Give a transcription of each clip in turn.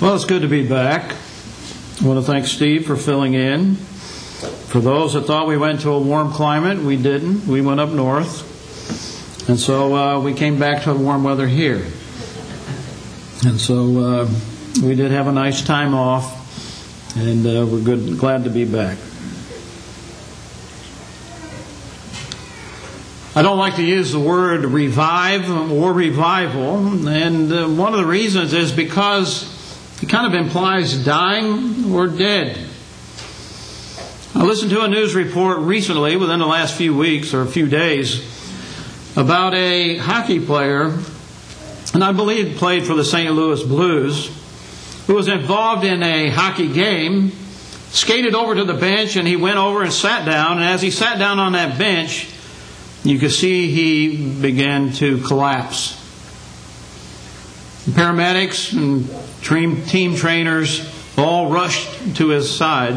Well, it's good to be back. I want to thank Steve for filling in. For those that thought we went to a warm climate, we didn't. We went up north. And so uh, we came back to warm weather here. And so uh, we did have a nice time off, and uh, we're good, glad to be back. I don't like to use the word revive or revival, and uh, one of the reasons is because it kind of implies dying or dead. I listened to a news report recently, within the last few weeks or a few days, about a hockey player, and I believe played for the St. Louis Blues, who was involved in a hockey game, skated over to the bench, and he went over and sat down. And as he sat down on that bench, you could see he began to collapse. Paramedics and team trainers all rushed to his side.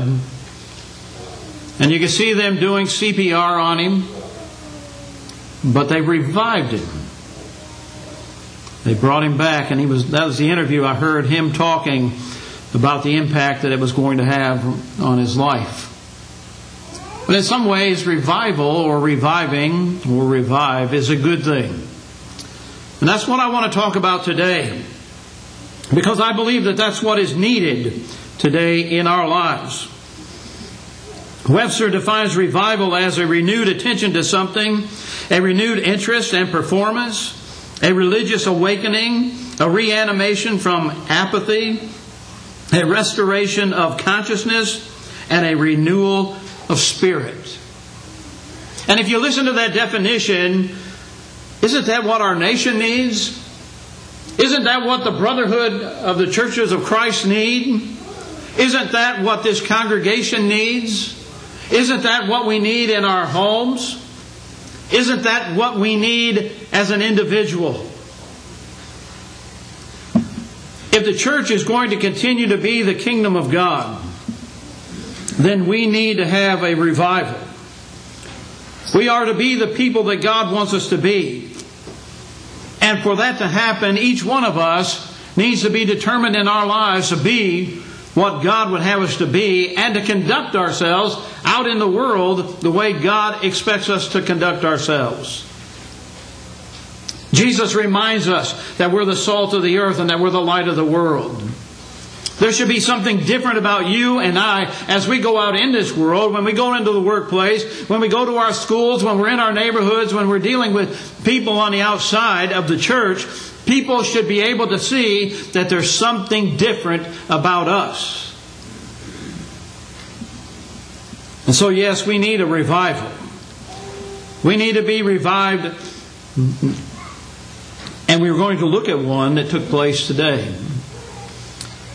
And you can see them doing CPR on him, but they revived him. They brought him back, and he was that was the interview I heard him talking about the impact that it was going to have on his life. But in some ways, revival or reviving or revive is a good thing. And that's what I want to talk about today. Because I believe that that's what is needed today in our lives. Webster defines revival as a renewed attention to something, a renewed interest and performance, a religious awakening, a reanimation from apathy, a restoration of consciousness, and a renewal of spirit. And if you listen to that definition, isn't that what our nation needs? Isn't that what the brotherhood of the churches of Christ need? Isn't that what this congregation needs? Isn't that what we need in our homes? Isn't that what we need as an individual? If the church is going to continue to be the kingdom of God, then we need to have a revival. We are to be the people that God wants us to be. And for that to happen, each one of us needs to be determined in our lives to be what God would have us to be and to conduct ourselves out in the world the way God expects us to conduct ourselves. Jesus reminds us that we're the salt of the earth and that we're the light of the world. There should be something different about you and I as we go out in this world, when we go into the workplace, when we go to our schools, when we're in our neighborhoods, when we're dealing with people on the outside of the church. People should be able to see that there's something different about us. And so, yes, we need a revival. We need to be revived. And we're going to look at one that took place today.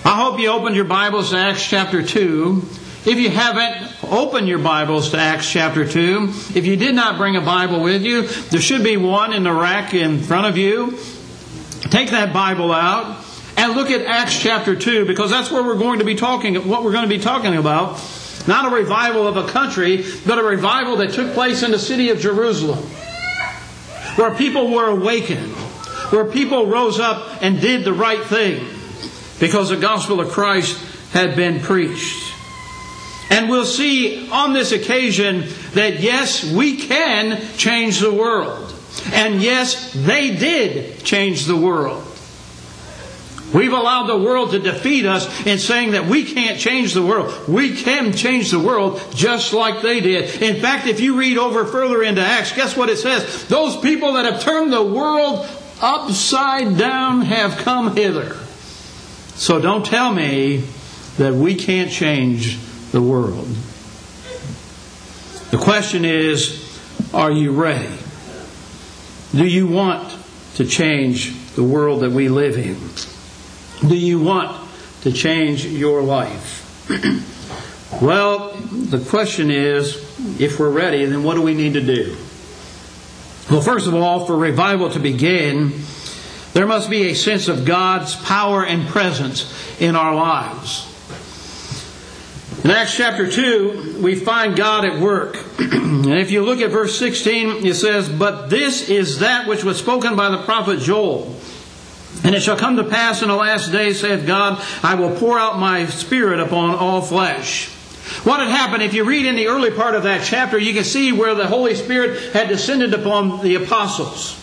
I hope you opened your Bibles to Acts chapter 2. If you haven't, open your Bibles to Acts chapter 2. If you did not bring a Bible with you, there should be one in the rack in front of you. Take that Bible out and look at Acts chapter 2 because that's where we're going to be talking, what we're going to be talking about. Not a revival of a country, but a revival that took place in the city of Jerusalem. Where people were awakened. Where people rose up and did the right thing because the gospel of Christ had been preached. And we'll see on this occasion that yes, we can change the world. And yes, they did change the world. We've allowed the world to defeat us in saying that we can't change the world. We can change the world just like they did. In fact, if you read over further into Acts, guess what it says? Those people that have turned the world upside down have come hither. So don't tell me that we can't change the world. The question is are you ready? Do you want to change the world that we live in? Do you want to change your life? well, the question is if we're ready, then what do we need to do? Well, first of all, for revival to begin, there must be a sense of God's power and presence in our lives. In Acts chapter 2, we find God at work. and if you look at verse 16, it says, But this is that which was spoken by the prophet Joel. And it shall come to pass in the last days, saith God, I will pour out my spirit upon all flesh. What had happened, if you read in the early part of that chapter, you can see where the Holy Spirit had descended upon the apostles.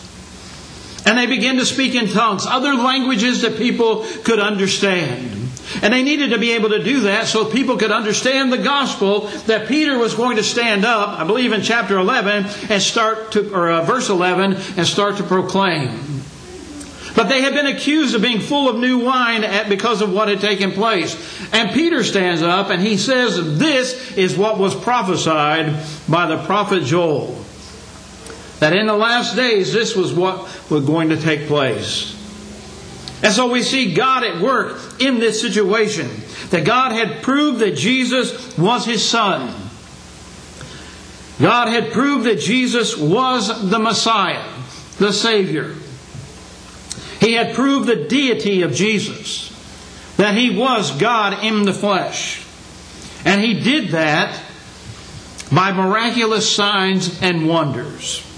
And they began to speak in tongues, other languages that people could understand. And they needed to be able to do that so people could understand the gospel that Peter was going to stand up, I believe in chapter 11, and start to, or uh, verse 11, and start to proclaim. But they had been accused of being full of new wine because of what had taken place. And Peter stands up and he says, This is what was prophesied by the prophet Joel. That in the last days, this was what was going to take place. And so we see God at work in this situation. That God had proved that Jesus was his son. God had proved that Jesus was the Messiah, the Savior. He had proved the deity of Jesus, that he was God in the flesh. And he did that by miraculous signs and wonders.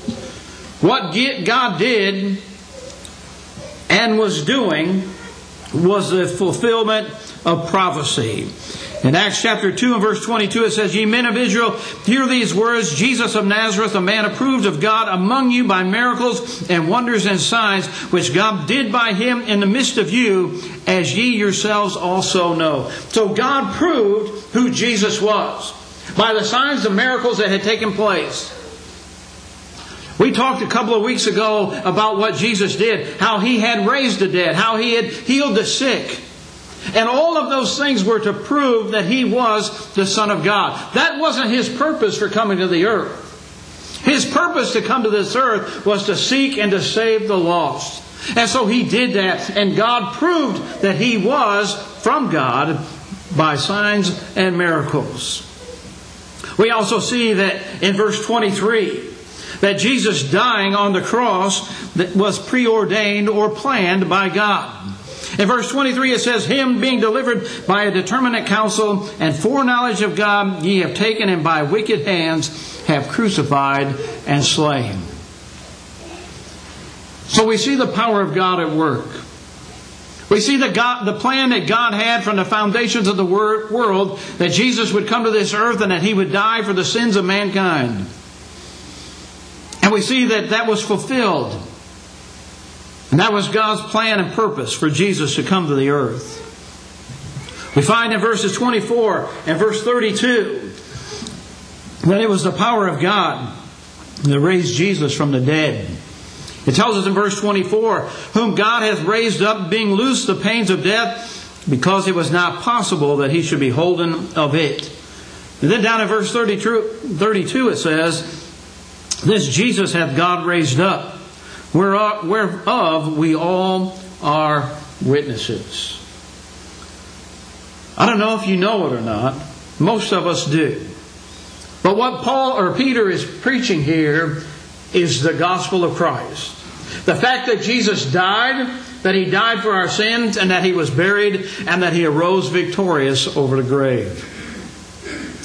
What God did and was doing was the fulfillment of prophecy. In Acts chapter 2 and verse 22, it says, Ye men of Israel, hear these words Jesus of Nazareth, a man approved of God among you by miracles and wonders and signs, which God did by him in the midst of you, as ye yourselves also know. So God proved who Jesus was by the signs and miracles that had taken place. We talked a couple of weeks ago about what Jesus did, how he had raised the dead, how he had healed the sick. And all of those things were to prove that he was the Son of God. That wasn't his purpose for coming to the earth. His purpose to come to this earth was to seek and to save the lost. And so he did that, and God proved that he was from God by signs and miracles. We also see that in verse 23 that Jesus dying on the cross was preordained or planned by God. In verse 23 it says, Him being delivered by a determinate counsel and foreknowledge of God, ye have taken and by wicked hands have crucified and slain. So we see the power of God at work. We see the, God, the plan that God had from the foundations of the world that Jesus would come to this earth and that He would die for the sins of mankind. We see that that was fulfilled. And that was God's plan and purpose for Jesus to come to the earth. We find in verses 24 and verse 32 that it was the power of God that raised Jesus from the dead. It tells us in verse 24, whom God hath raised up, being loose the pains of death, because it was not possible that he should be holden of it. And then down in verse 32, 32 it says, this Jesus hath God raised up, whereof we all are witnesses. I don't know if you know it or not. Most of us do. But what Paul or Peter is preaching here is the gospel of Christ. The fact that Jesus died, that he died for our sins, and that he was buried, and that he arose victorious over the grave.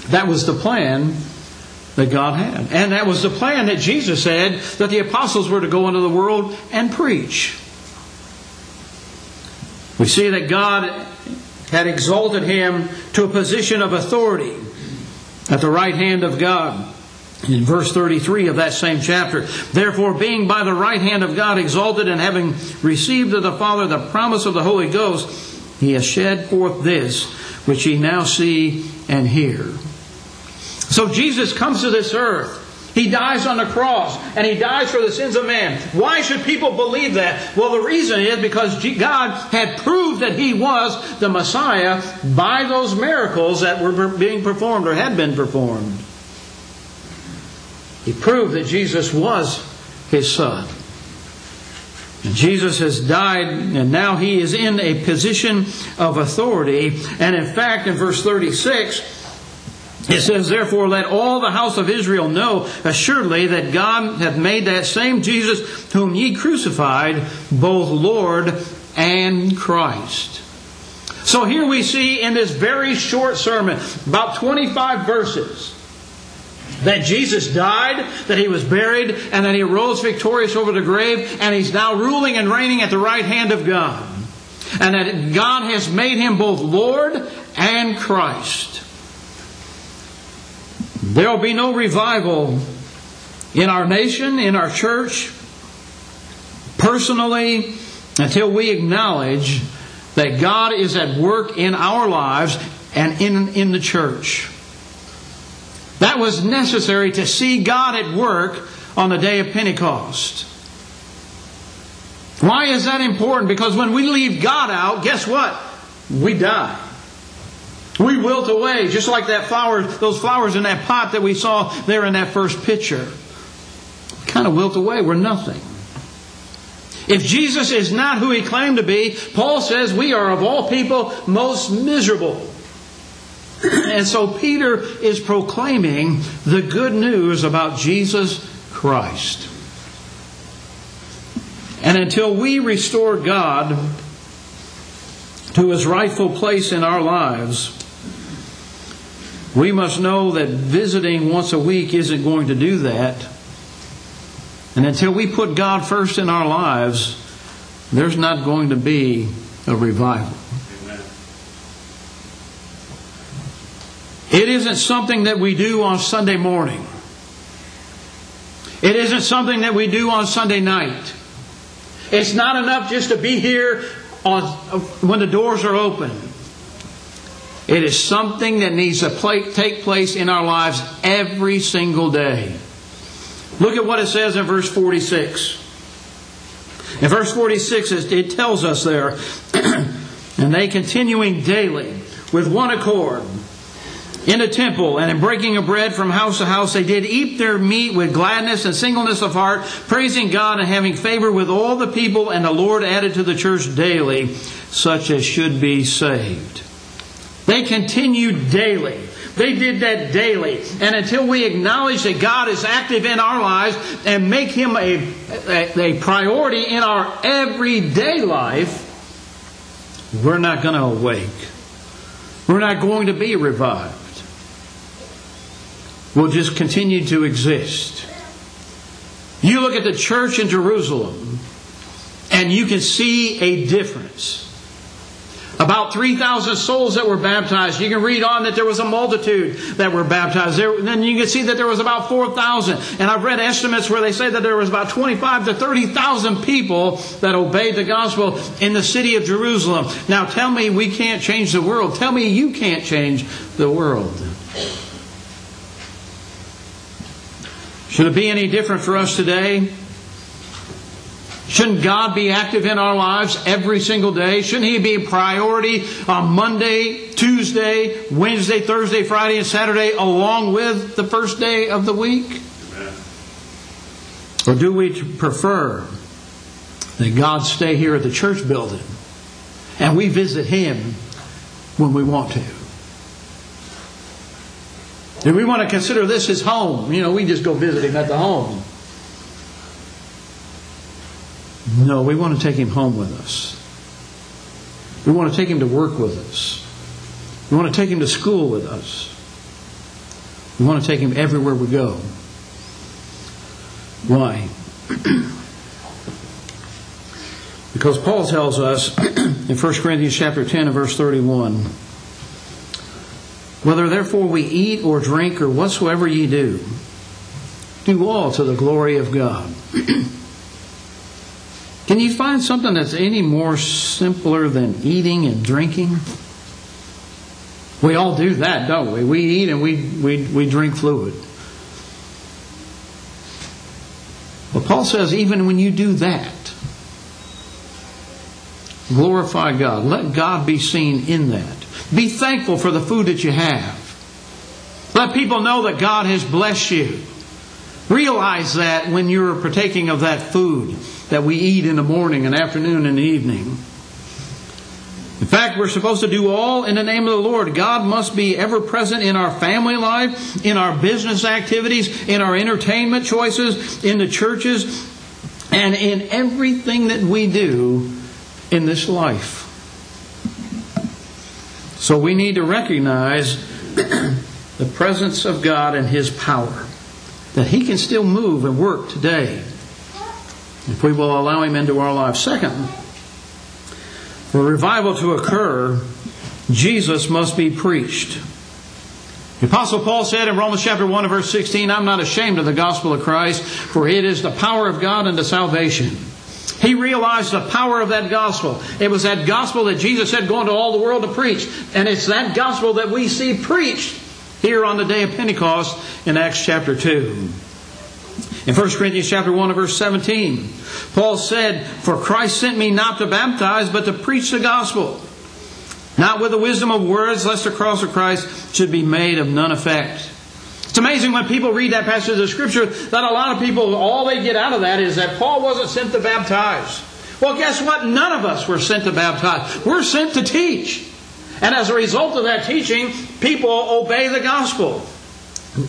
That was the plan that God had. And that was the plan that Jesus said that the apostles were to go into the world and preach. We see that God had exalted him to a position of authority at the right hand of God. In verse 33 of that same chapter, therefore, being by the right hand of God exalted and having received of the Father the promise of the Holy Ghost, he has shed forth this which ye now see and hear. So Jesus comes to this earth. He dies on the cross and he dies for the sins of man. Why should people believe that? Well, the reason is because God had proved that he was the Messiah by those miracles that were being performed or had been performed. He proved that Jesus was his son. And Jesus has died, and now he is in a position of authority. And in fact, in verse 36, it says, Therefore, let all the house of Israel know assuredly that God hath made that same Jesus whom ye crucified both Lord and Christ. So here we see in this very short sermon, about 25 verses, that Jesus died, that he was buried, and that he rose victorious over the grave, and he's now ruling and reigning at the right hand of God. And that God has made him both Lord and Christ. There will be no revival in our nation, in our church, personally, until we acknowledge that God is at work in our lives and in, in the church. That was necessary to see God at work on the day of Pentecost. Why is that important? Because when we leave God out, guess what? We die. We wilt away, just like that flower, those flowers in that pot that we saw there in that first picture. Kind of wilt away. We're nothing. If Jesus is not who he claimed to be, Paul says we are of all people most miserable. And so Peter is proclaiming the good news about Jesus Christ. And until we restore God to his rightful place in our lives, we must know that visiting once a week isn't going to do that. And until we put God first in our lives, there's not going to be a revival. It isn't something that we do on Sunday morning. It isn't something that we do on Sunday night. It's not enough just to be here on, when the doors are open. It is something that needs to play, take place in our lives every single day. Look at what it says in verse 46. In verse 46, it tells us there, and they continuing daily with one accord in the temple and in breaking of bread from house to house, they did eat their meat with gladness and singleness of heart, praising God and having favor with all the people, and the Lord added to the church daily such as should be saved. They continued daily. They did that daily. And until we acknowledge that God is active in our lives and make Him a, a, a priority in our everyday life, we're not going to awake. We're not going to be revived We'll just continue to exist. You look at the church in Jerusalem, and you can see a difference. About 3,000 souls that were baptized. You can read on that there was a multitude that were baptized. There, then you can see that there was about 4,000. And I've read estimates where they say that there was about 25 to 30,000 people that obeyed the gospel in the city of Jerusalem. Now tell me we can't change the world. Tell me you can't change the world. Should it be any different for us today? Shouldn't God be active in our lives every single day? Shouldn't He be a priority on Monday, Tuesday, Wednesday, Thursday, Friday, and Saturday, along with the first day of the week? Amen. Or do we prefer that God stay here at the church building and we visit Him when we want to? Do we want to consider this his home? You know, we just go visit him at the home. No, we want to take him home with us. We want to take him to work with us. We want to take him to school with us. We want to take him everywhere we go. Why? because Paul tells us in 1 Corinthians chapter 10 and verse 31 whether therefore we eat or drink or whatsoever ye do, do all to the glory of God. Can you find something that's any more simpler than eating and drinking? We all do that, don't we? We eat and we, we, we drink fluid. But Paul says, even when you do that, glorify God. Let God be seen in that. Be thankful for the food that you have. Let people know that God has blessed you. Realize that when you're partaking of that food that we eat in the morning and afternoon and evening. In fact, we're supposed to do all in the name of the Lord. God must be ever present in our family life, in our business activities, in our entertainment choices, in the churches, and in everything that we do in this life. So we need to recognize the presence of God and His power. That He can still move and work today if we will allow Him into our lives. Second, for revival to occur, Jesus must be preached. The Apostle Paul said in Romans chapter 1 and verse 16, I'm not ashamed of the gospel of Christ, for it is the power of God unto salvation. He realized the power of that gospel. It was that gospel that Jesus said, Go into all the world to preach. And it's that gospel that we see preached here on the day of Pentecost in Acts chapter 2. In 1 Corinthians chapter 1 and verse 17, Paul said, For Christ sent me not to baptize, but to preach the gospel not with the wisdom of words, lest the cross of Christ should be made of none effect. It's amazing when people read that passage of Scripture that a lot of people, all they get out of that is that Paul wasn't sent to baptize. Well, guess what? None of us were sent to baptize. We're sent to teach. And as a result of that teaching, people obey the gospel.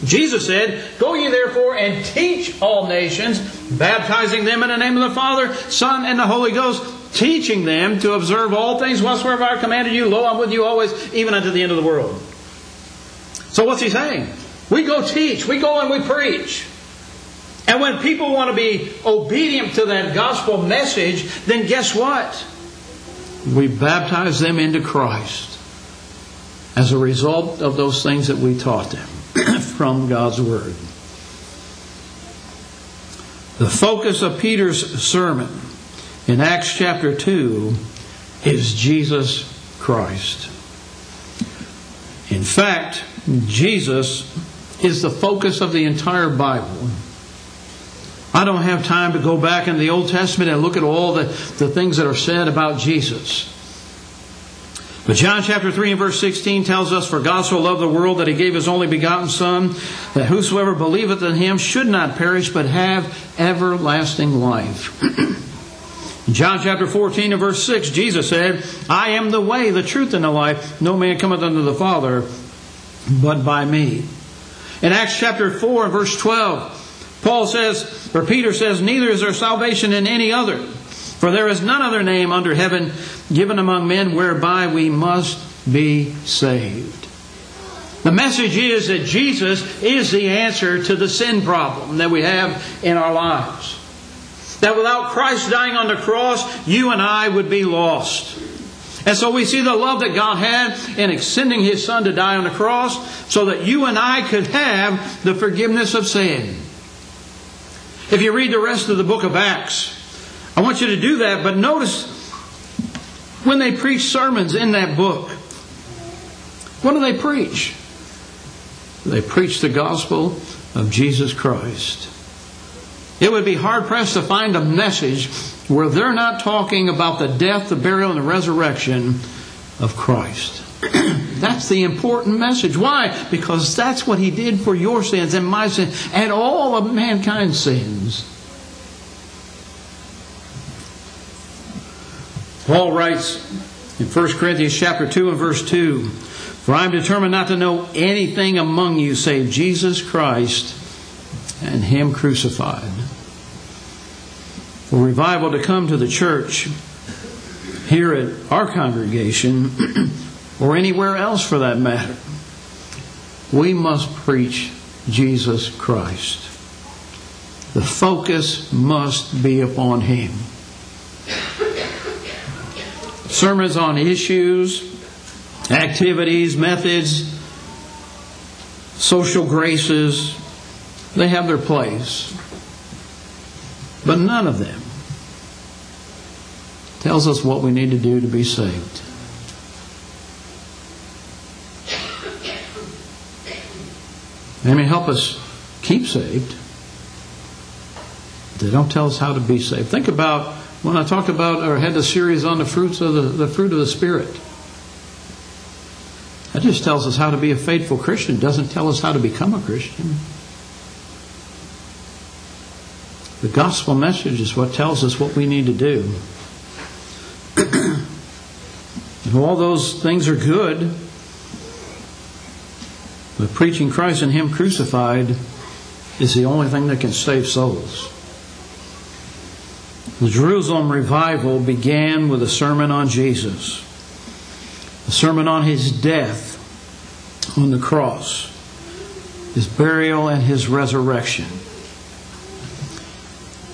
Jesus said, Go ye therefore and teach all nations, baptizing them in the name of the Father, Son, and the Holy Ghost, teaching them to observe all things whatsoever I commanded you. Lo, I'm with you always, even unto the end of the world. So what's he saying? We go teach, we go and we preach. And when people want to be obedient to that gospel message, then guess what? We baptize them into Christ as a result of those things that we taught them from God's Word. The focus of Peter's sermon in Acts chapter 2 is Jesus Christ. In fact, Jesus is the focus of the entire Bible. I don't have time to go back in the Old Testament and look at all the, the things that are said about Jesus. But John chapter 3 and verse 16 tells us, For God so loved the world that he gave his only begotten Son, that whosoever believeth in him should not perish, but have everlasting life. In John chapter 14 and verse 6, Jesus said, I am the way, the truth, and the life. No man cometh unto the Father but by me. In Acts chapter 4 and verse 12, Paul says, or Peter says, Neither is there salvation in any other, for there is none other name under heaven given among men whereby we must be saved. The message is that Jesus is the answer to the sin problem that we have in our lives. That without Christ dying on the cross, you and I would be lost. And so we see the love that God had in extending His Son to die on the cross so that you and I could have the forgiveness of sin. If you read the rest of the book of Acts, I want you to do that, but notice when they preach sermons in that book, what do they preach? They preach the gospel of Jesus Christ. It would be hard pressed to find a message where they're not talking about the death, the burial, and the resurrection of Christ. that's the important message. Why? Because that's what He did for your sins and my sins and all of mankind's sins. Paul writes in 1 Corinthians chapter 2 and verse 2, For I am determined not to know anything among you save Jesus Christ and Him crucified for revival to come to the church here at our congregation or anywhere else for that matter, we must preach Jesus Christ. The focus must be upon Him. Sermons on issues, activities, methods, social graces, they have their place. But none of them tells us what we need to do to be saved. They may help us keep saved. They don't tell us how to be saved. Think about when I talked about or had the series on the fruits of the, the fruit of the Spirit. That just tells us how to be a faithful Christian. Doesn't tell us how to become a Christian. The gospel message is what tells us what we need to do. and all those things are good, but preaching Christ and Him crucified is the only thing that can save souls. The Jerusalem revival began with a sermon on Jesus, a sermon on His death on the cross. his burial, and his resurrection.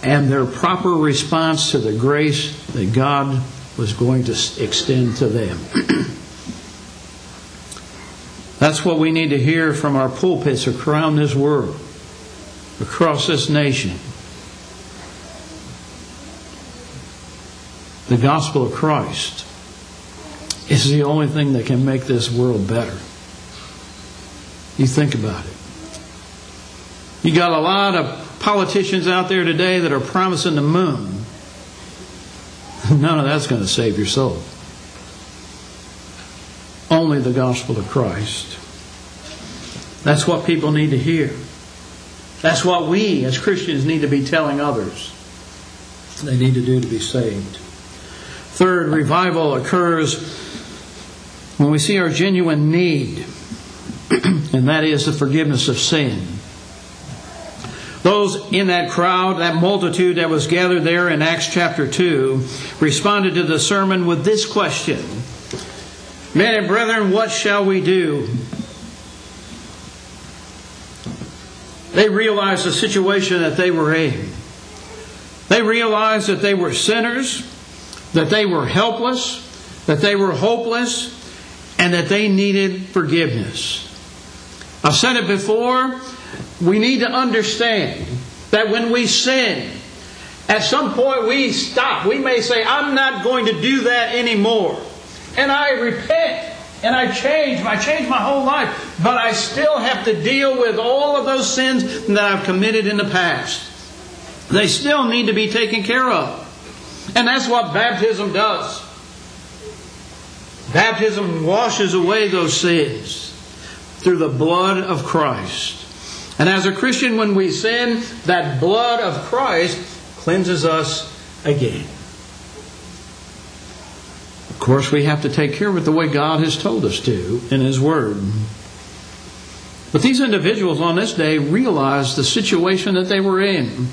And their proper response to the grace that God was going to extend to them. That's what we need to hear from our pulpits around this world, across this nation. The gospel of Christ is the only thing that can make this world better. You think about it. You got a lot of politicians out there today that are promising the moon. None of that's going to save your soul. Only the gospel of Christ. That's what people need to hear. That's what we as Christians need to be telling others they need to do to be saved. Third, revival occurs when we see our genuine need, and that is the forgiveness of sin. Those in that crowd, that multitude that was gathered there in Acts chapter 2, responded to the sermon with this question Men and brethren, what shall we do? They realized the situation that they were in. They realized that they were sinners, that they were helpless, that they were hopeless, and that they needed forgiveness. I've said it before, we need to understand that when we sin, at some point we stop. We may say, I'm not going to do that anymore and I repent and I change. I change my whole life, but I still have to deal with all of those sins that I've committed in the past. They still need to be taken care of. And that's what baptism does. Baptism washes away those sins through the blood of Christ. And as a Christian, when we sin, that blood of Christ cleanses us again. Of course, we have to take care of it the way God has told us to in His Word. But these individuals on this day realized the situation that they were in.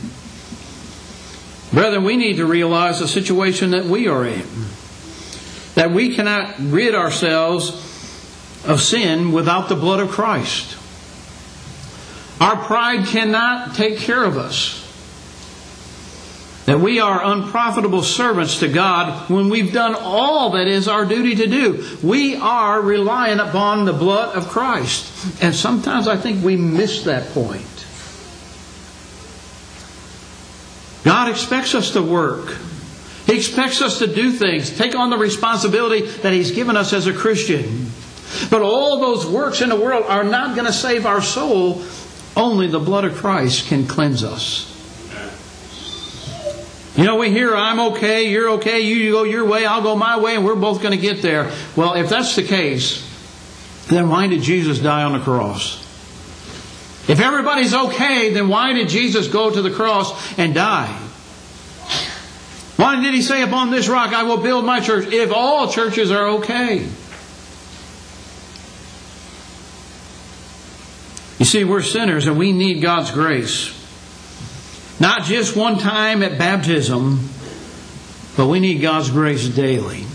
Brethren, we need to realize the situation that we are in. That we cannot rid ourselves of sin without the blood of Christ. Our pride cannot take care of us that we are unprofitable servants to God when we've done all that is our duty to do. We are relying upon the blood of Christ. And sometimes I think we miss that point. God expects us to work. He expects us to do things, take on the responsibility that He's given us as a Christian. But all those works in the world are not going to save our soul. Only the blood of Christ can cleanse us. You know, we hear, I'm okay, you're okay, you go your way, I'll go my way, and we're both going to get there. Well, if that's the case, then why did Jesus die on the cross? If everybody's okay, then why did Jesus go to the cross and die? Why did he say, Upon this rock I will build my church, if all churches are okay? You see, we're sinners and we need God's grace. Not just one time at baptism, but we need God's grace daily.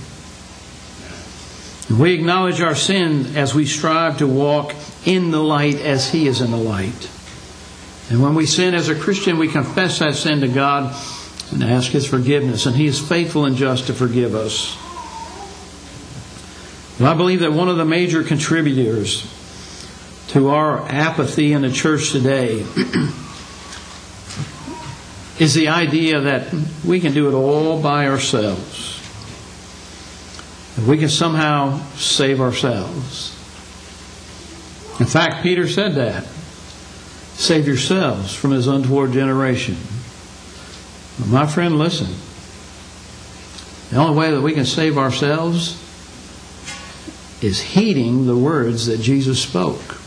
We acknowledge our sin as we strive to walk in the light as He is in the light. And when we sin as a Christian, we confess that sin to God and ask His forgiveness, and He is faithful and just to forgive us. And I believe that one of the major contributors to our apathy in the church today is the idea that we can do it all by ourselves. We can somehow save ourselves. In fact, Peter said that. Save yourselves from his untoward generation. my friend, listen. The only way that we can save ourselves is heeding the words that Jesus spoke.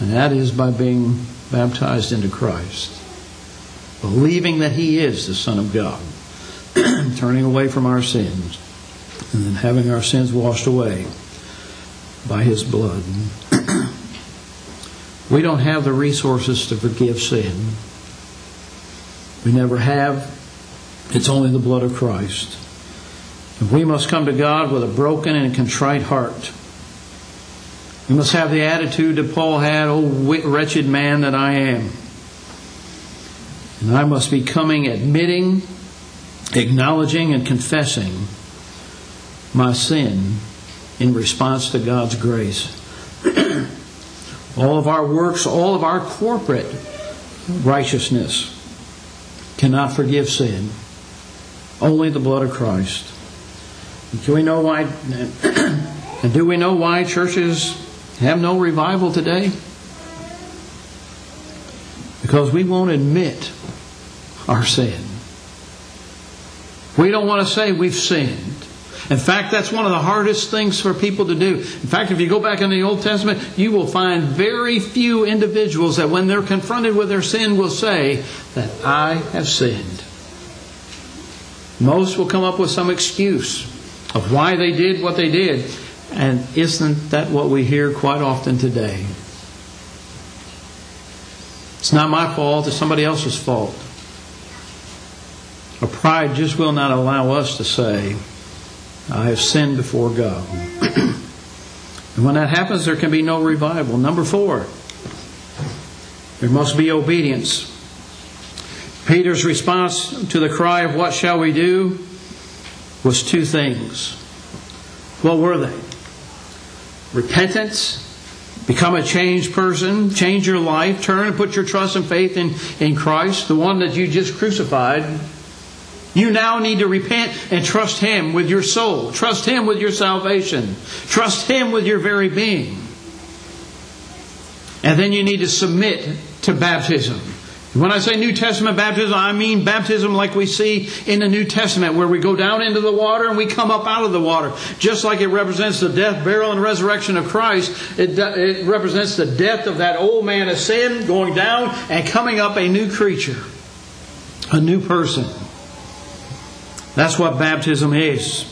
And that is by being baptized into Christ believing that He is the Son of God, turning away from our sins, and then having our sins washed away by His blood. we don't have the resources to forgive sin. We never have. It's only the blood of Christ. And we must come to God with a broken and contrite heart, We must have the attitude that Paul had, oh wretched man that I am. And I must be coming admitting, acknowledging, and confessing my sin in response to God's grace. all of our works, all of our corporate righteousness cannot forgive sin. Only the blood of Christ. Do we know why? And do we know why churches have no revival today? Because we won't admit our sin. We don't want to say we've sinned. In fact, that's one of the hardest things for people to do. In fact, if you go back in the Old Testament, you will find very few individuals that when they're confronted with their sin will say that I have sinned. Most will come up with some excuse of why they did what they did. And isn't that what we hear quite often today? It's not my fault, it's somebody else's fault. Our pride just will not allow us to say, I have sinned before God. and when that happens, there can be no revival. Number four, there must be obedience. Peter's response to the cry of what shall we do was two things. What were they? Repentance, become a changed person, change your life, turn and put your trust and faith in, in Christ, the one that you just crucified you now need to repent and trust Him with your soul. Trust Him with your salvation. Trust Him with your very being. And then you need to submit to baptism. When I say New Testament baptism, I mean baptism like we see in the New Testament, where we go down into the water and we come up out of the water. Just like it represents the death, burial, and resurrection of Christ, it, it represents the death of that old man of sin, going down and coming up a new creature, a new person. That's what baptism is.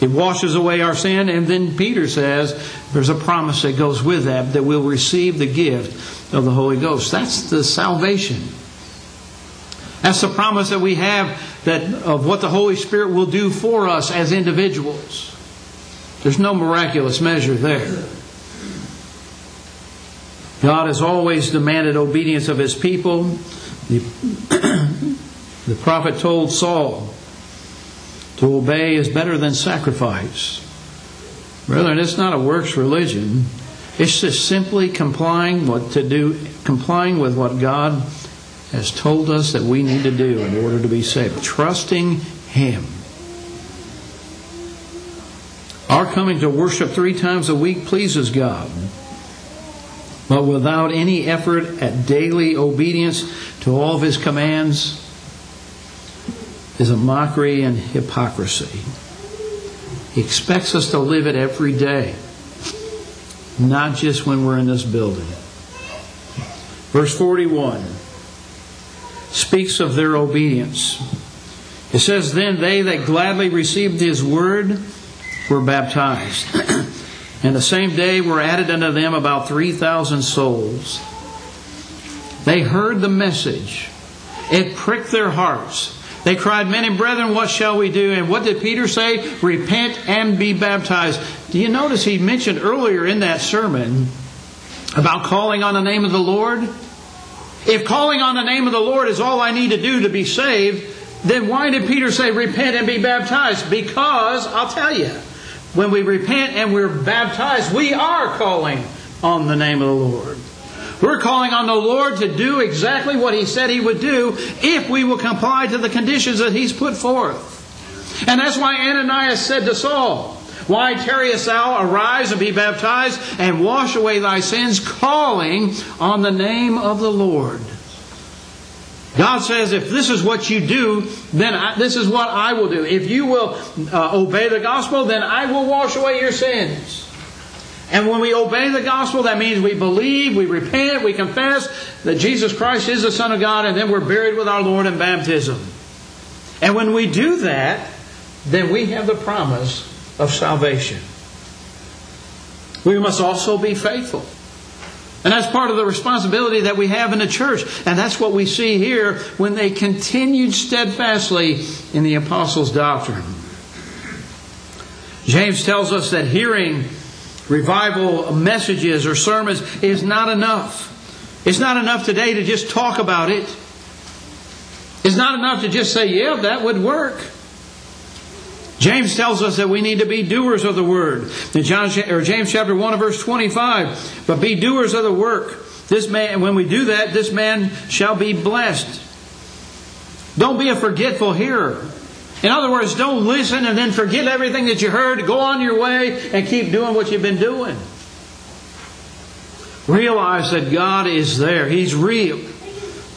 It washes away our sin, and then Peter says there's a promise that goes with that that we'll receive the gift of the Holy Ghost. That's the salvation. That's the promise that we have that of what the Holy Spirit will do for us as individuals. There's no miraculous measure there. God has always demanded obedience of his people. The, the prophet told Saul, to obey is better than sacrifice. Brethren, it's not a works religion. It's just simply complying what to do, complying with what God has told us that we need to do in order to be saved. Trusting Him. Our coming to worship three times a week pleases God. But without any effort at daily obedience to all of His commands, is a mockery and hypocrisy. He expects us to live it every day, not just when we're in this building. Verse 41 speaks of their obedience. It says, Then they that gladly received his word were baptized. and the same day were added unto them about 3,000 souls. They heard the message, it pricked their hearts. They cried, Men and brethren, what shall we do? And what did Peter say? Repent and be baptized. Do you notice he mentioned earlier in that sermon about calling on the name of the Lord? If calling on the name of the Lord is all I need to do to be saved, then why did Peter say repent and be baptized? Because, I'll tell you, when we repent and we're baptized, we are calling on the name of the Lord. We're calling on the Lord to do exactly what He said He would do if we will comply to the conditions that He's put forth. And that's why Ananias said to Saul, Why tarriest thou? Arise and be baptized and wash away thy sins, calling on the name of the Lord. God says, if this is what you do, then I, this is what I will do. If you will uh, obey the gospel, then I will wash away your sins. And when we obey the gospel, that means we believe, we repent, we confess that Jesus Christ is the Son of God, and then we're buried with our Lord in baptism. And when we do that, then we have the promise of salvation. We must also be faithful. And that's part of the responsibility that we have in the church. And that's what we see here when they continued steadfastly in the apostles' doctrine. James tells us that hearing revival messages or sermons is not enough. It's not enough today to just talk about it. It's not enough to just say, yeah, that would work. James tells us that we need to be doers of the word. In John or James chapter 1 verse 25, but be doers of the work. This man when we do that, this man shall be blessed. Don't be a forgetful hearer. In other words, don't listen and then forget everything that you heard, go on your way and keep doing what you've been doing. Realize that God is there. He's real.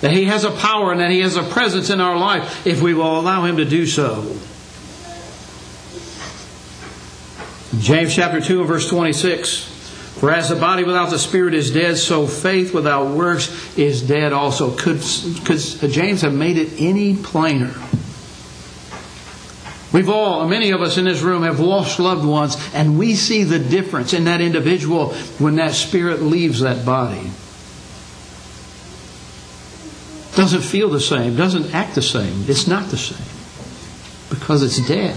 That He has a power and that He has a presence in our life if we will allow Him to do so. James chapter 2 and verse 26. For as the body without the spirit is dead, so faith without works is dead also. Could, could James have made it any plainer? We've all, many of us in this room have lost loved ones, and we see the difference in that individual when that spirit leaves that body. Doesn't feel the same, doesn't act the same. It's not the same because it's dead.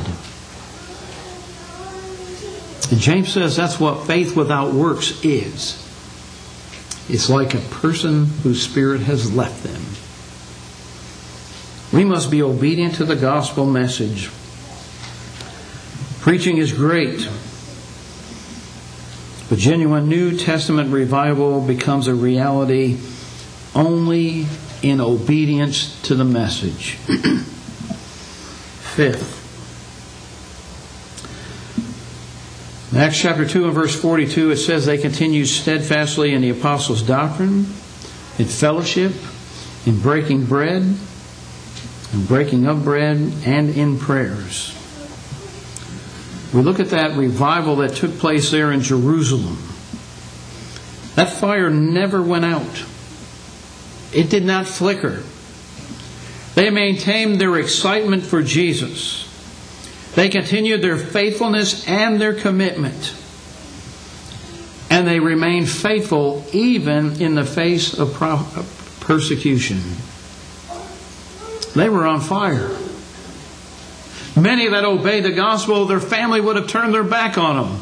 And James says that's what faith without works is. It's like a person whose spirit has left them. We must be obedient to the gospel message. Preaching is great, but genuine New Testament revival becomes a reality only in obedience to the message. Fifth, Acts chapter 2 and verse 42, it says they continued steadfastly in the apostles' doctrine, in fellowship, in breaking bread, in breaking of bread, and in prayers. We look at that revival that took place there in Jerusalem. That fire never went out. It did not flicker. They maintained their excitement for Jesus. They continued their faithfulness and their commitment. And they remained faithful even in the face of persecution. They were on fire. Many that obeyed the gospel, their family would have turned their back on them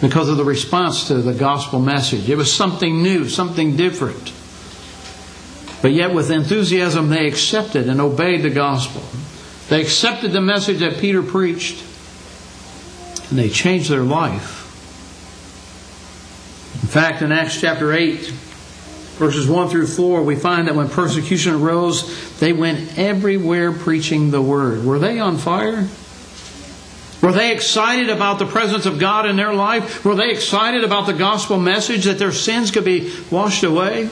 because of the response to the gospel message. It was something new, something different. But yet, with enthusiasm, they accepted and obeyed the gospel. They accepted the message that Peter preached and they changed their life. In fact, in Acts chapter 8, verses 1 through 4, we find that when persecution arose, they went everywhere preaching the word. Were they on fire? Were they excited about the presence of God in their life? Were they excited about the gospel message that their sins could be washed away?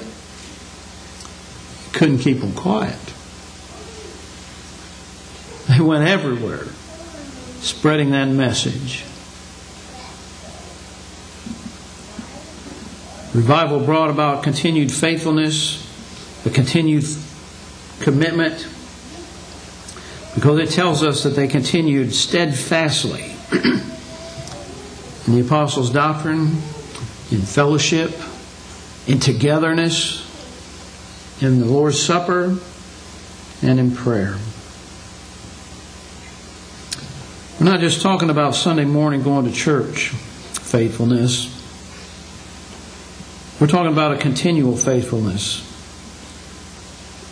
Couldn't keep them quiet. They went everywhere spreading that message. Revival brought about continued faithfulness, a continued commitment, because it tells us that they continued steadfastly in the apostles' doctrine, in fellowship, in togetherness, in the Lord's Supper, and in prayer. We're not just talking about Sunday morning going to church faithfulness. We're talking about a continual faithfulness,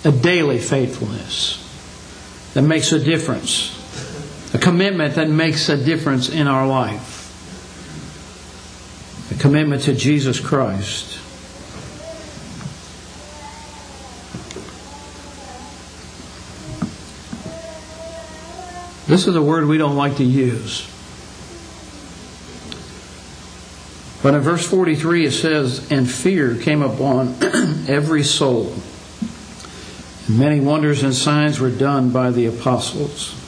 a daily faithfulness that makes a difference, a commitment that makes a difference in our life, a commitment to Jesus Christ. This is a word we don't like to use. But in verse 43 it says, And fear came upon every soul. And many wonders and signs were done by the apostles.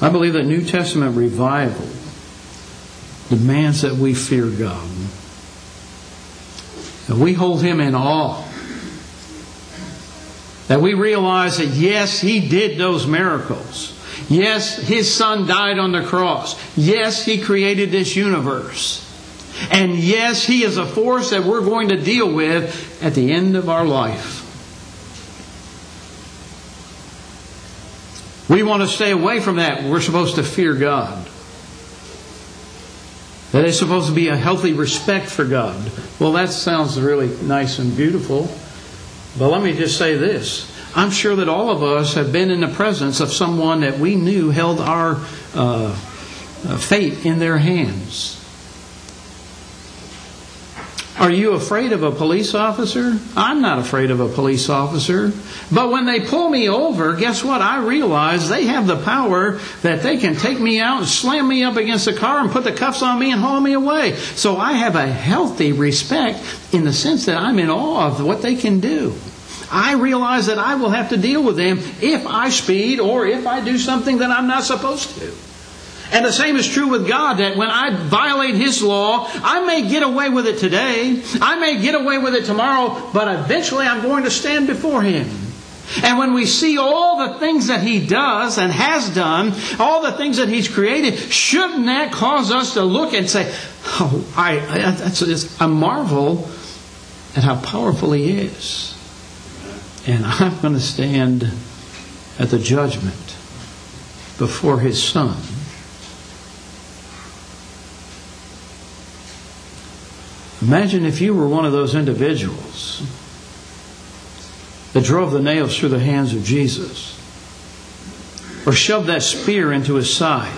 I believe that New Testament revival demands that we fear God. That we hold Him in awe that we realize that yes, He did those miracles. Yes, His Son died on the cross. Yes, He created this universe. And yes, He is a force that we're going to deal with at the end of our life. We want to stay away from that. We're supposed to fear God. That is supposed to be a healthy respect for God. Well, that sounds really nice and beautiful. But let me just say this. I'm sure that all of us have been in the presence of someone that we knew held our uh, fate in their hands. Are you afraid of a police officer? I'm not afraid of a police officer. But when they pull me over, guess what? I realize they have the power that they can take me out and slam me up against the car and put the cuffs on me and haul me away. So I have a healthy respect in the sense that I'm in awe of what they can do. I realize that I will have to deal with them if I speed or if I do something that I'm not supposed to. And the same is true with God that when I violate His law, I may get away with it today, I may get away with it tomorrow, but eventually I'm going to stand before Him. And when we see all the things that He does and has done, all the things that He's created, shouldn't that cause us to look and say, Oh, I, I, that's, I marvel at how powerful He is. And I'm going to stand at the judgment before His Son. Imagine if you were one of those individuals that drove the nails through the hands of Jesus or shoved that spear into his side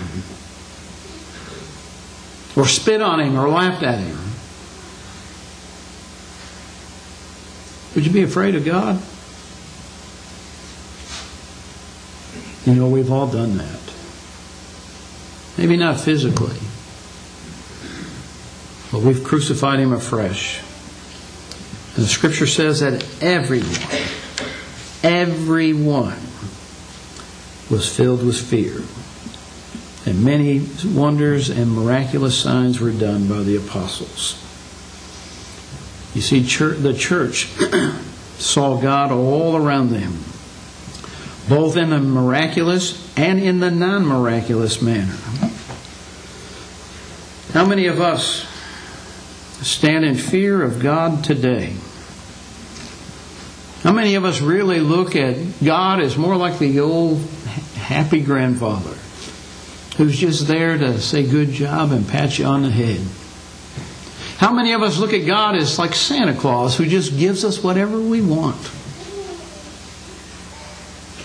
or spit on him or laughed at him. Would you be afraid of God? You know, we've all done that. Maybe not physically. But we've crucified him afresh. And the scripture says that everyone, everyone was filled with fear. And many wonders and miraculous signs were done by the apostles. You see, the church saw God all around them, both in the miraculous and in the non miraculous manner. How many of us stand in fear of God today? How many of us really look at God as more like the old happy grandfather who's just there to say good job and pat you on the head? How many of us look at God as like Santa Claus who just gives us whatever we want?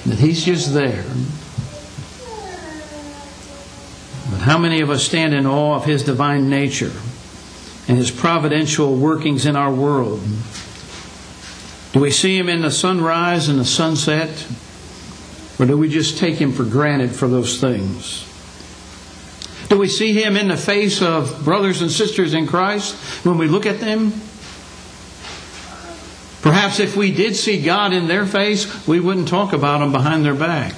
That He's just there. But how many of us stand in awe of His divine nature? and His providential workings in our world? Do we see Him in the sunrise and the sunset? Or do we just take Him for granted for those things? Do we see Him in the face of brothers and sisters in Christ when we look at them? Perhaps if we did see God in their face, we wouldn't talk about them behind their back.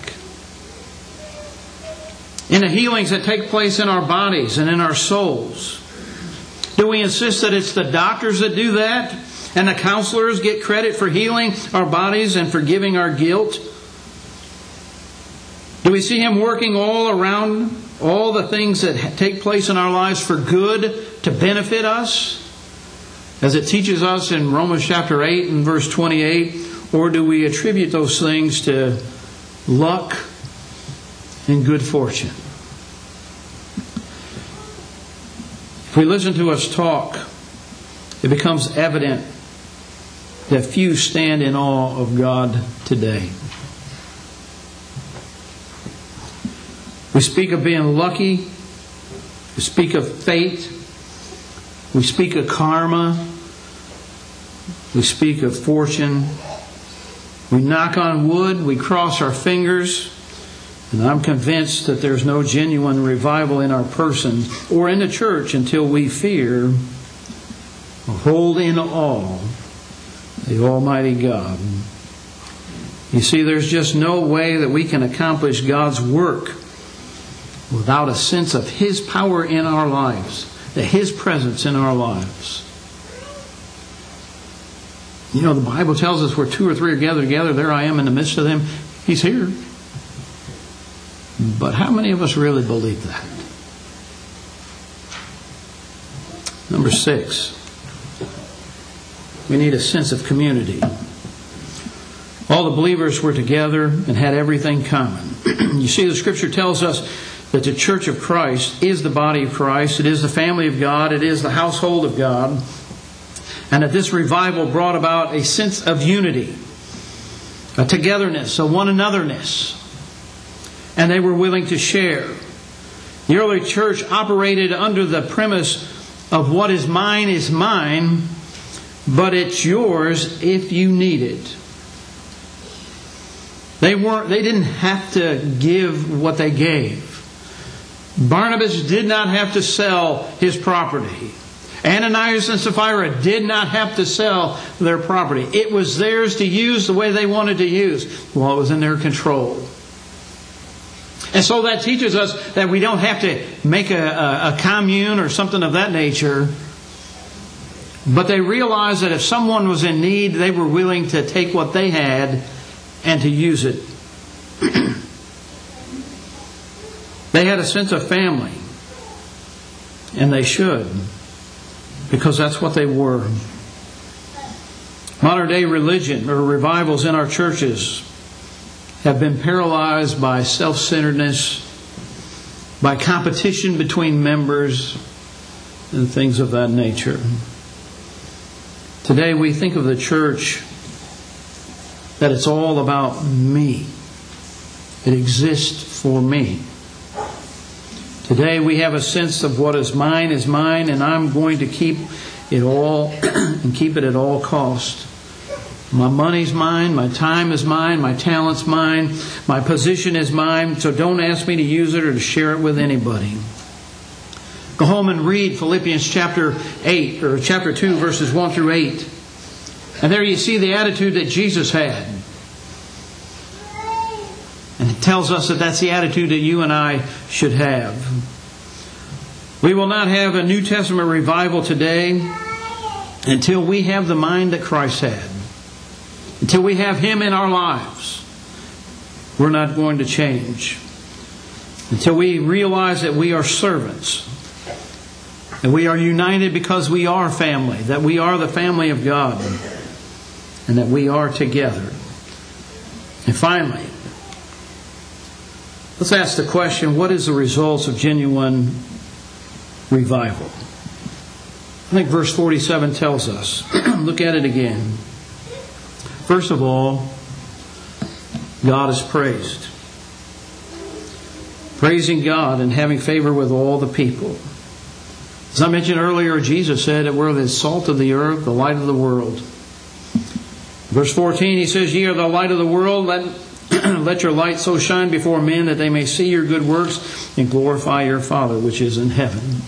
In the healings that take place in our bodies and in our souls, do we insist that it's the doctors that do that and the counselors get credit for healing our bodies and forgiving our guilt? Do we see Him working all around all the things that take place in our lives for good to benefit us? As it teaches us in Romans chapter 8 and verse 28, or do we attribute those things to luck and good fortune? If we listen to us talk, it becomes evident that few stand in awe of God today. We speak of being lucky. We speak of fate. We speak of karma. We speak of fortune. We knock on wood. We cross our fingers. And I'm convinced that there's no genuine revival in our person or in the church until we fear or hold in awe the Almighty God. You see, there's just no way that we can accomplish God's work without a sense of His power in our lives, His presence in our lives. You know, the Bible tells us where two or three are gathered together, there I am in the midst of them. He's here. But how many of us really believe that? Number six, we need a sense of community. All the believers were together and had everything common. you see, the scripture tells us that the church of Christ is the body of Christ, it is the family of God, it is the household of God, and that this revival brought about a sense of unity, a togetherness, a one anotherness, and they were willing to share. The early church operated under the premise of what is mine is mine, but it's yours if you need it. They weren't they didn't have to give what they gave. Barnabas did not have to sell his property. Ananias and Sapphira did not have to sell their property. It was theirs to use the way they wanted to use while it was in their control. And so that teaches us that we don't have to make a, a, a commune or something of that nature. But they realized that if someone was in need, they were willing to take what they had and to use it. they had a sense of family, and they should, because that's what they were. Modern day religion or revivals in our churches have been paralyzed by self centeredness, by competition between members, and things of that nature. Today we think of the church that it's all about me. It exists for me. Today we have a sense of what is mine is mine, and I'm going to keep it all and keep it at all cost. My money's mine, my time is mine, my talent's mine, my position is mine, so don't ask me to use it or to share it with anybody. Go home and read Philippians chapter 8 or chapter 2 verses 1 through 8. And there you see the attitude that Jesus had. Tells us that that's the attitude that you and I should have. We will not have a New Testament revival today until we have the mind that Christ had until we have Him in our lives, we're not going to change. Until we realize that we are servants, that we are united because we are family, that we are the family of God, and that we are together. And finally, let's ask the question what is the results of genuine revival? I think verse 47 tells us. Look at it again. First of all, God is praised. Praising God and having favor with all the people. As I mentioned earlier, Jesus said that we're the salt of the earth, the light of the world. Verse 14, he says, Ye are the light of the world. Let, let your light so shine before men that they may see your good works and glorify your Father which is in heaven.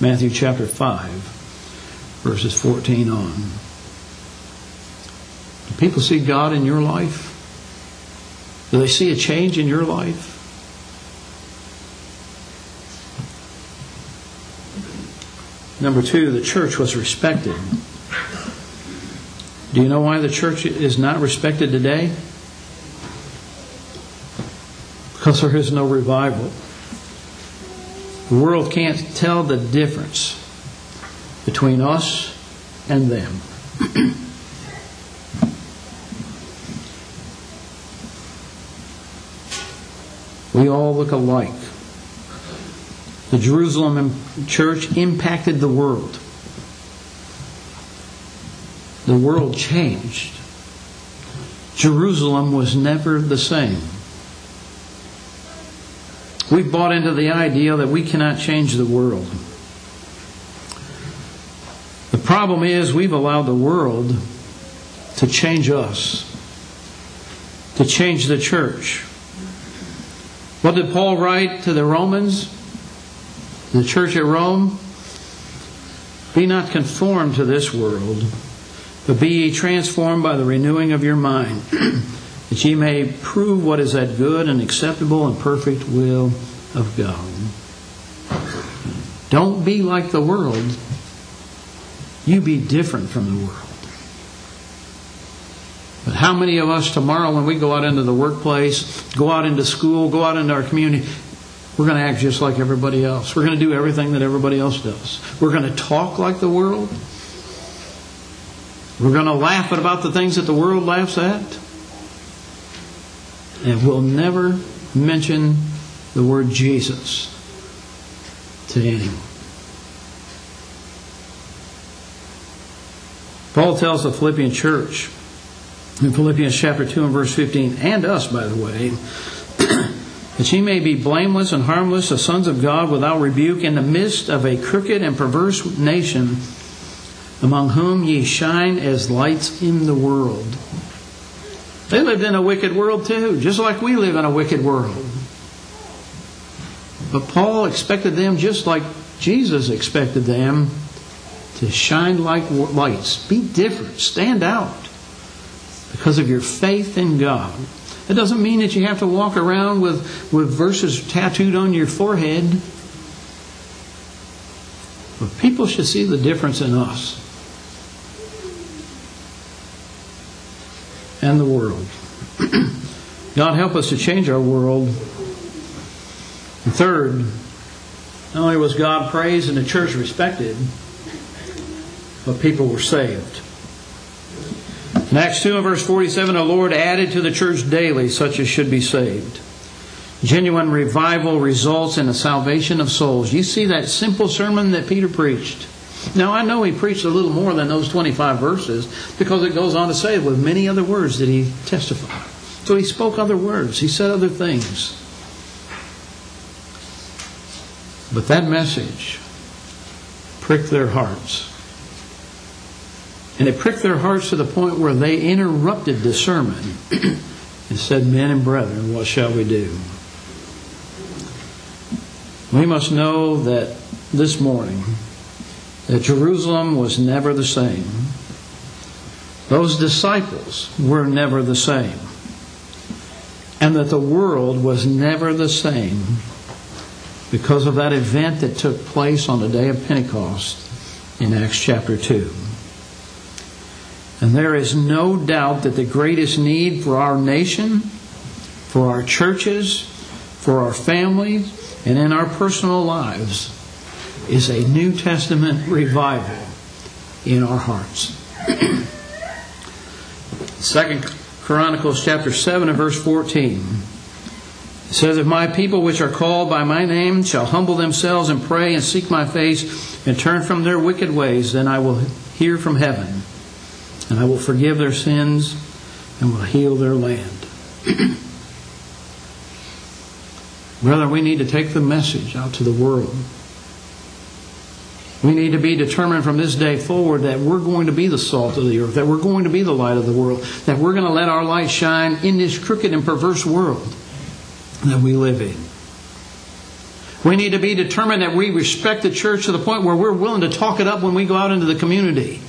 Matthew chapter 5, verses 14 on. Do people see God in your life? Do they see a change in your life? Number two, the church was respected. Do you know why the church is not respected today? Because there is no revival. The world can't tell the difference between us and them. We all look alike. The Jerusalem church impacted the world. The world changed. Jerusalem was never the same. We've bought into the idea that we cannot change the world. The problem is we've allowed the world to change us, to change the church. What did Paul write to the Romans? The church at Rome? Be not conformed to this world, but be ye transformed by the renewing of your mind, that ye may prove what is that good and acceptable and perfect will of God. Don't be like the world. You be different from the world. But how many of us tomorrow, when we go out into the workplace, go out into school, go out into our community, we're going to act just like everybody else. We're going to do everything that everybody else does. We're going to talk like the world. We're going to laugh about the things that the world laughs at. And we'll never mention the word Jesus to anyone. Paul tells the Philippian church in Philippians chapter 2 and verse 15, and us, by the way, that ye may be blameless and harmless, the sons of God, without rebuke, in the midst of a crooked and perverse nation, among whom ye shine as lights in the world. They lived in a wicked world too, just like we live in a wicked world. But Paul expected them just like Jesus expected them to shine like lights. Be different. Stand out because of your faith in God. It doesn't mean that you have to walk around with, with verses tattooed on your forehead. But people should see the difference in us and the world. God help us to change our world. And third, not only was God praised and the church respected, but people were saved. In Acts 2 and verse 47, the Lord added to the church daily such as should be saved. Genuine revival results in the salvation of souls. You see that simple sermon that Peter preached. Now, I know he preached a little more than those 25 verses because it goes on to say, with many other words did he testify. So he spoke other words, he said other things. But that message pricked their hearts. And it pricked their hearts to the point where they interrupted the sermon and said, Men and brethren, what shall we do? We must know that this morning that Jerusalem was never the same. Those disciples were never the same. And that the world was never the same because of that event that took place on the day of Pentecost in Acts chapter 2. And there is no doubt that the greatest need for our nation, for our churches, for our families, and in our personal lives is a New Testament revival in our hearts. Second Chronicles chapter 7 and verse 14 it says, If my people which are called by my name shall humble themselves and pray and seek my face and turn from their wicked ways, then I will hear from heaven and I will forgive their sins and will heal their land. Brother, we need to take the message out to the world. We need to be determined from this day forward that we're going to be the salt of the earth, that we're going to be the light of the world, that we're going to let our light shine in this crooked and perverse world that we live in. We need to be determined that we respect the church to the point where we're willing to talk it up when we go out into the community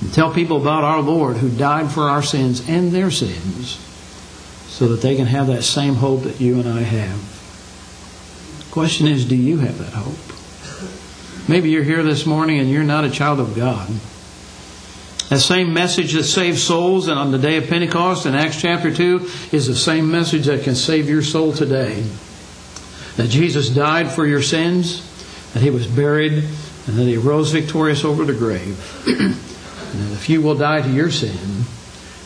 and tell people about our Lord who died for our sins and their sins so that they can have that same hope that you and I have. The question is, do you have that hope? Maybe you're here this morning and you're not a child of God. That same message that saved souls and on the day of Pentecost in Acts chapter 2 is the same message that can save your soul today. That Jesus died for your sins, that he was buried, and that he rose victorious over the grave. And if you will die to your sin,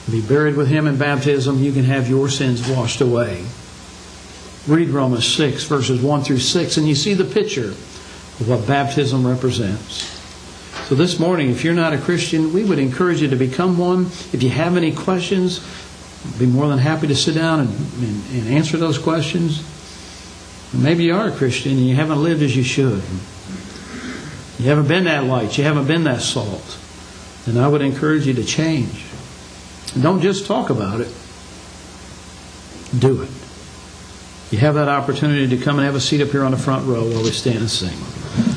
be buried with him in baptism, you can have your sins washed away. Read Romans 6, verses 1 through 6, and you see the picture of what baptism represents. So this morning, if you're not a Christian, we would encourage you to become one. If you have any questions, I'd be more than happy to sit down and, and, and answer those questions. Maybe you are a Christian and you haven't lived as you should. You haven't been that light. You haven't been that salt. And I would encourage you to change. Don't just talk about it, do it. You have that opportunity to come and have a seat up here on the front row while we stand and sing.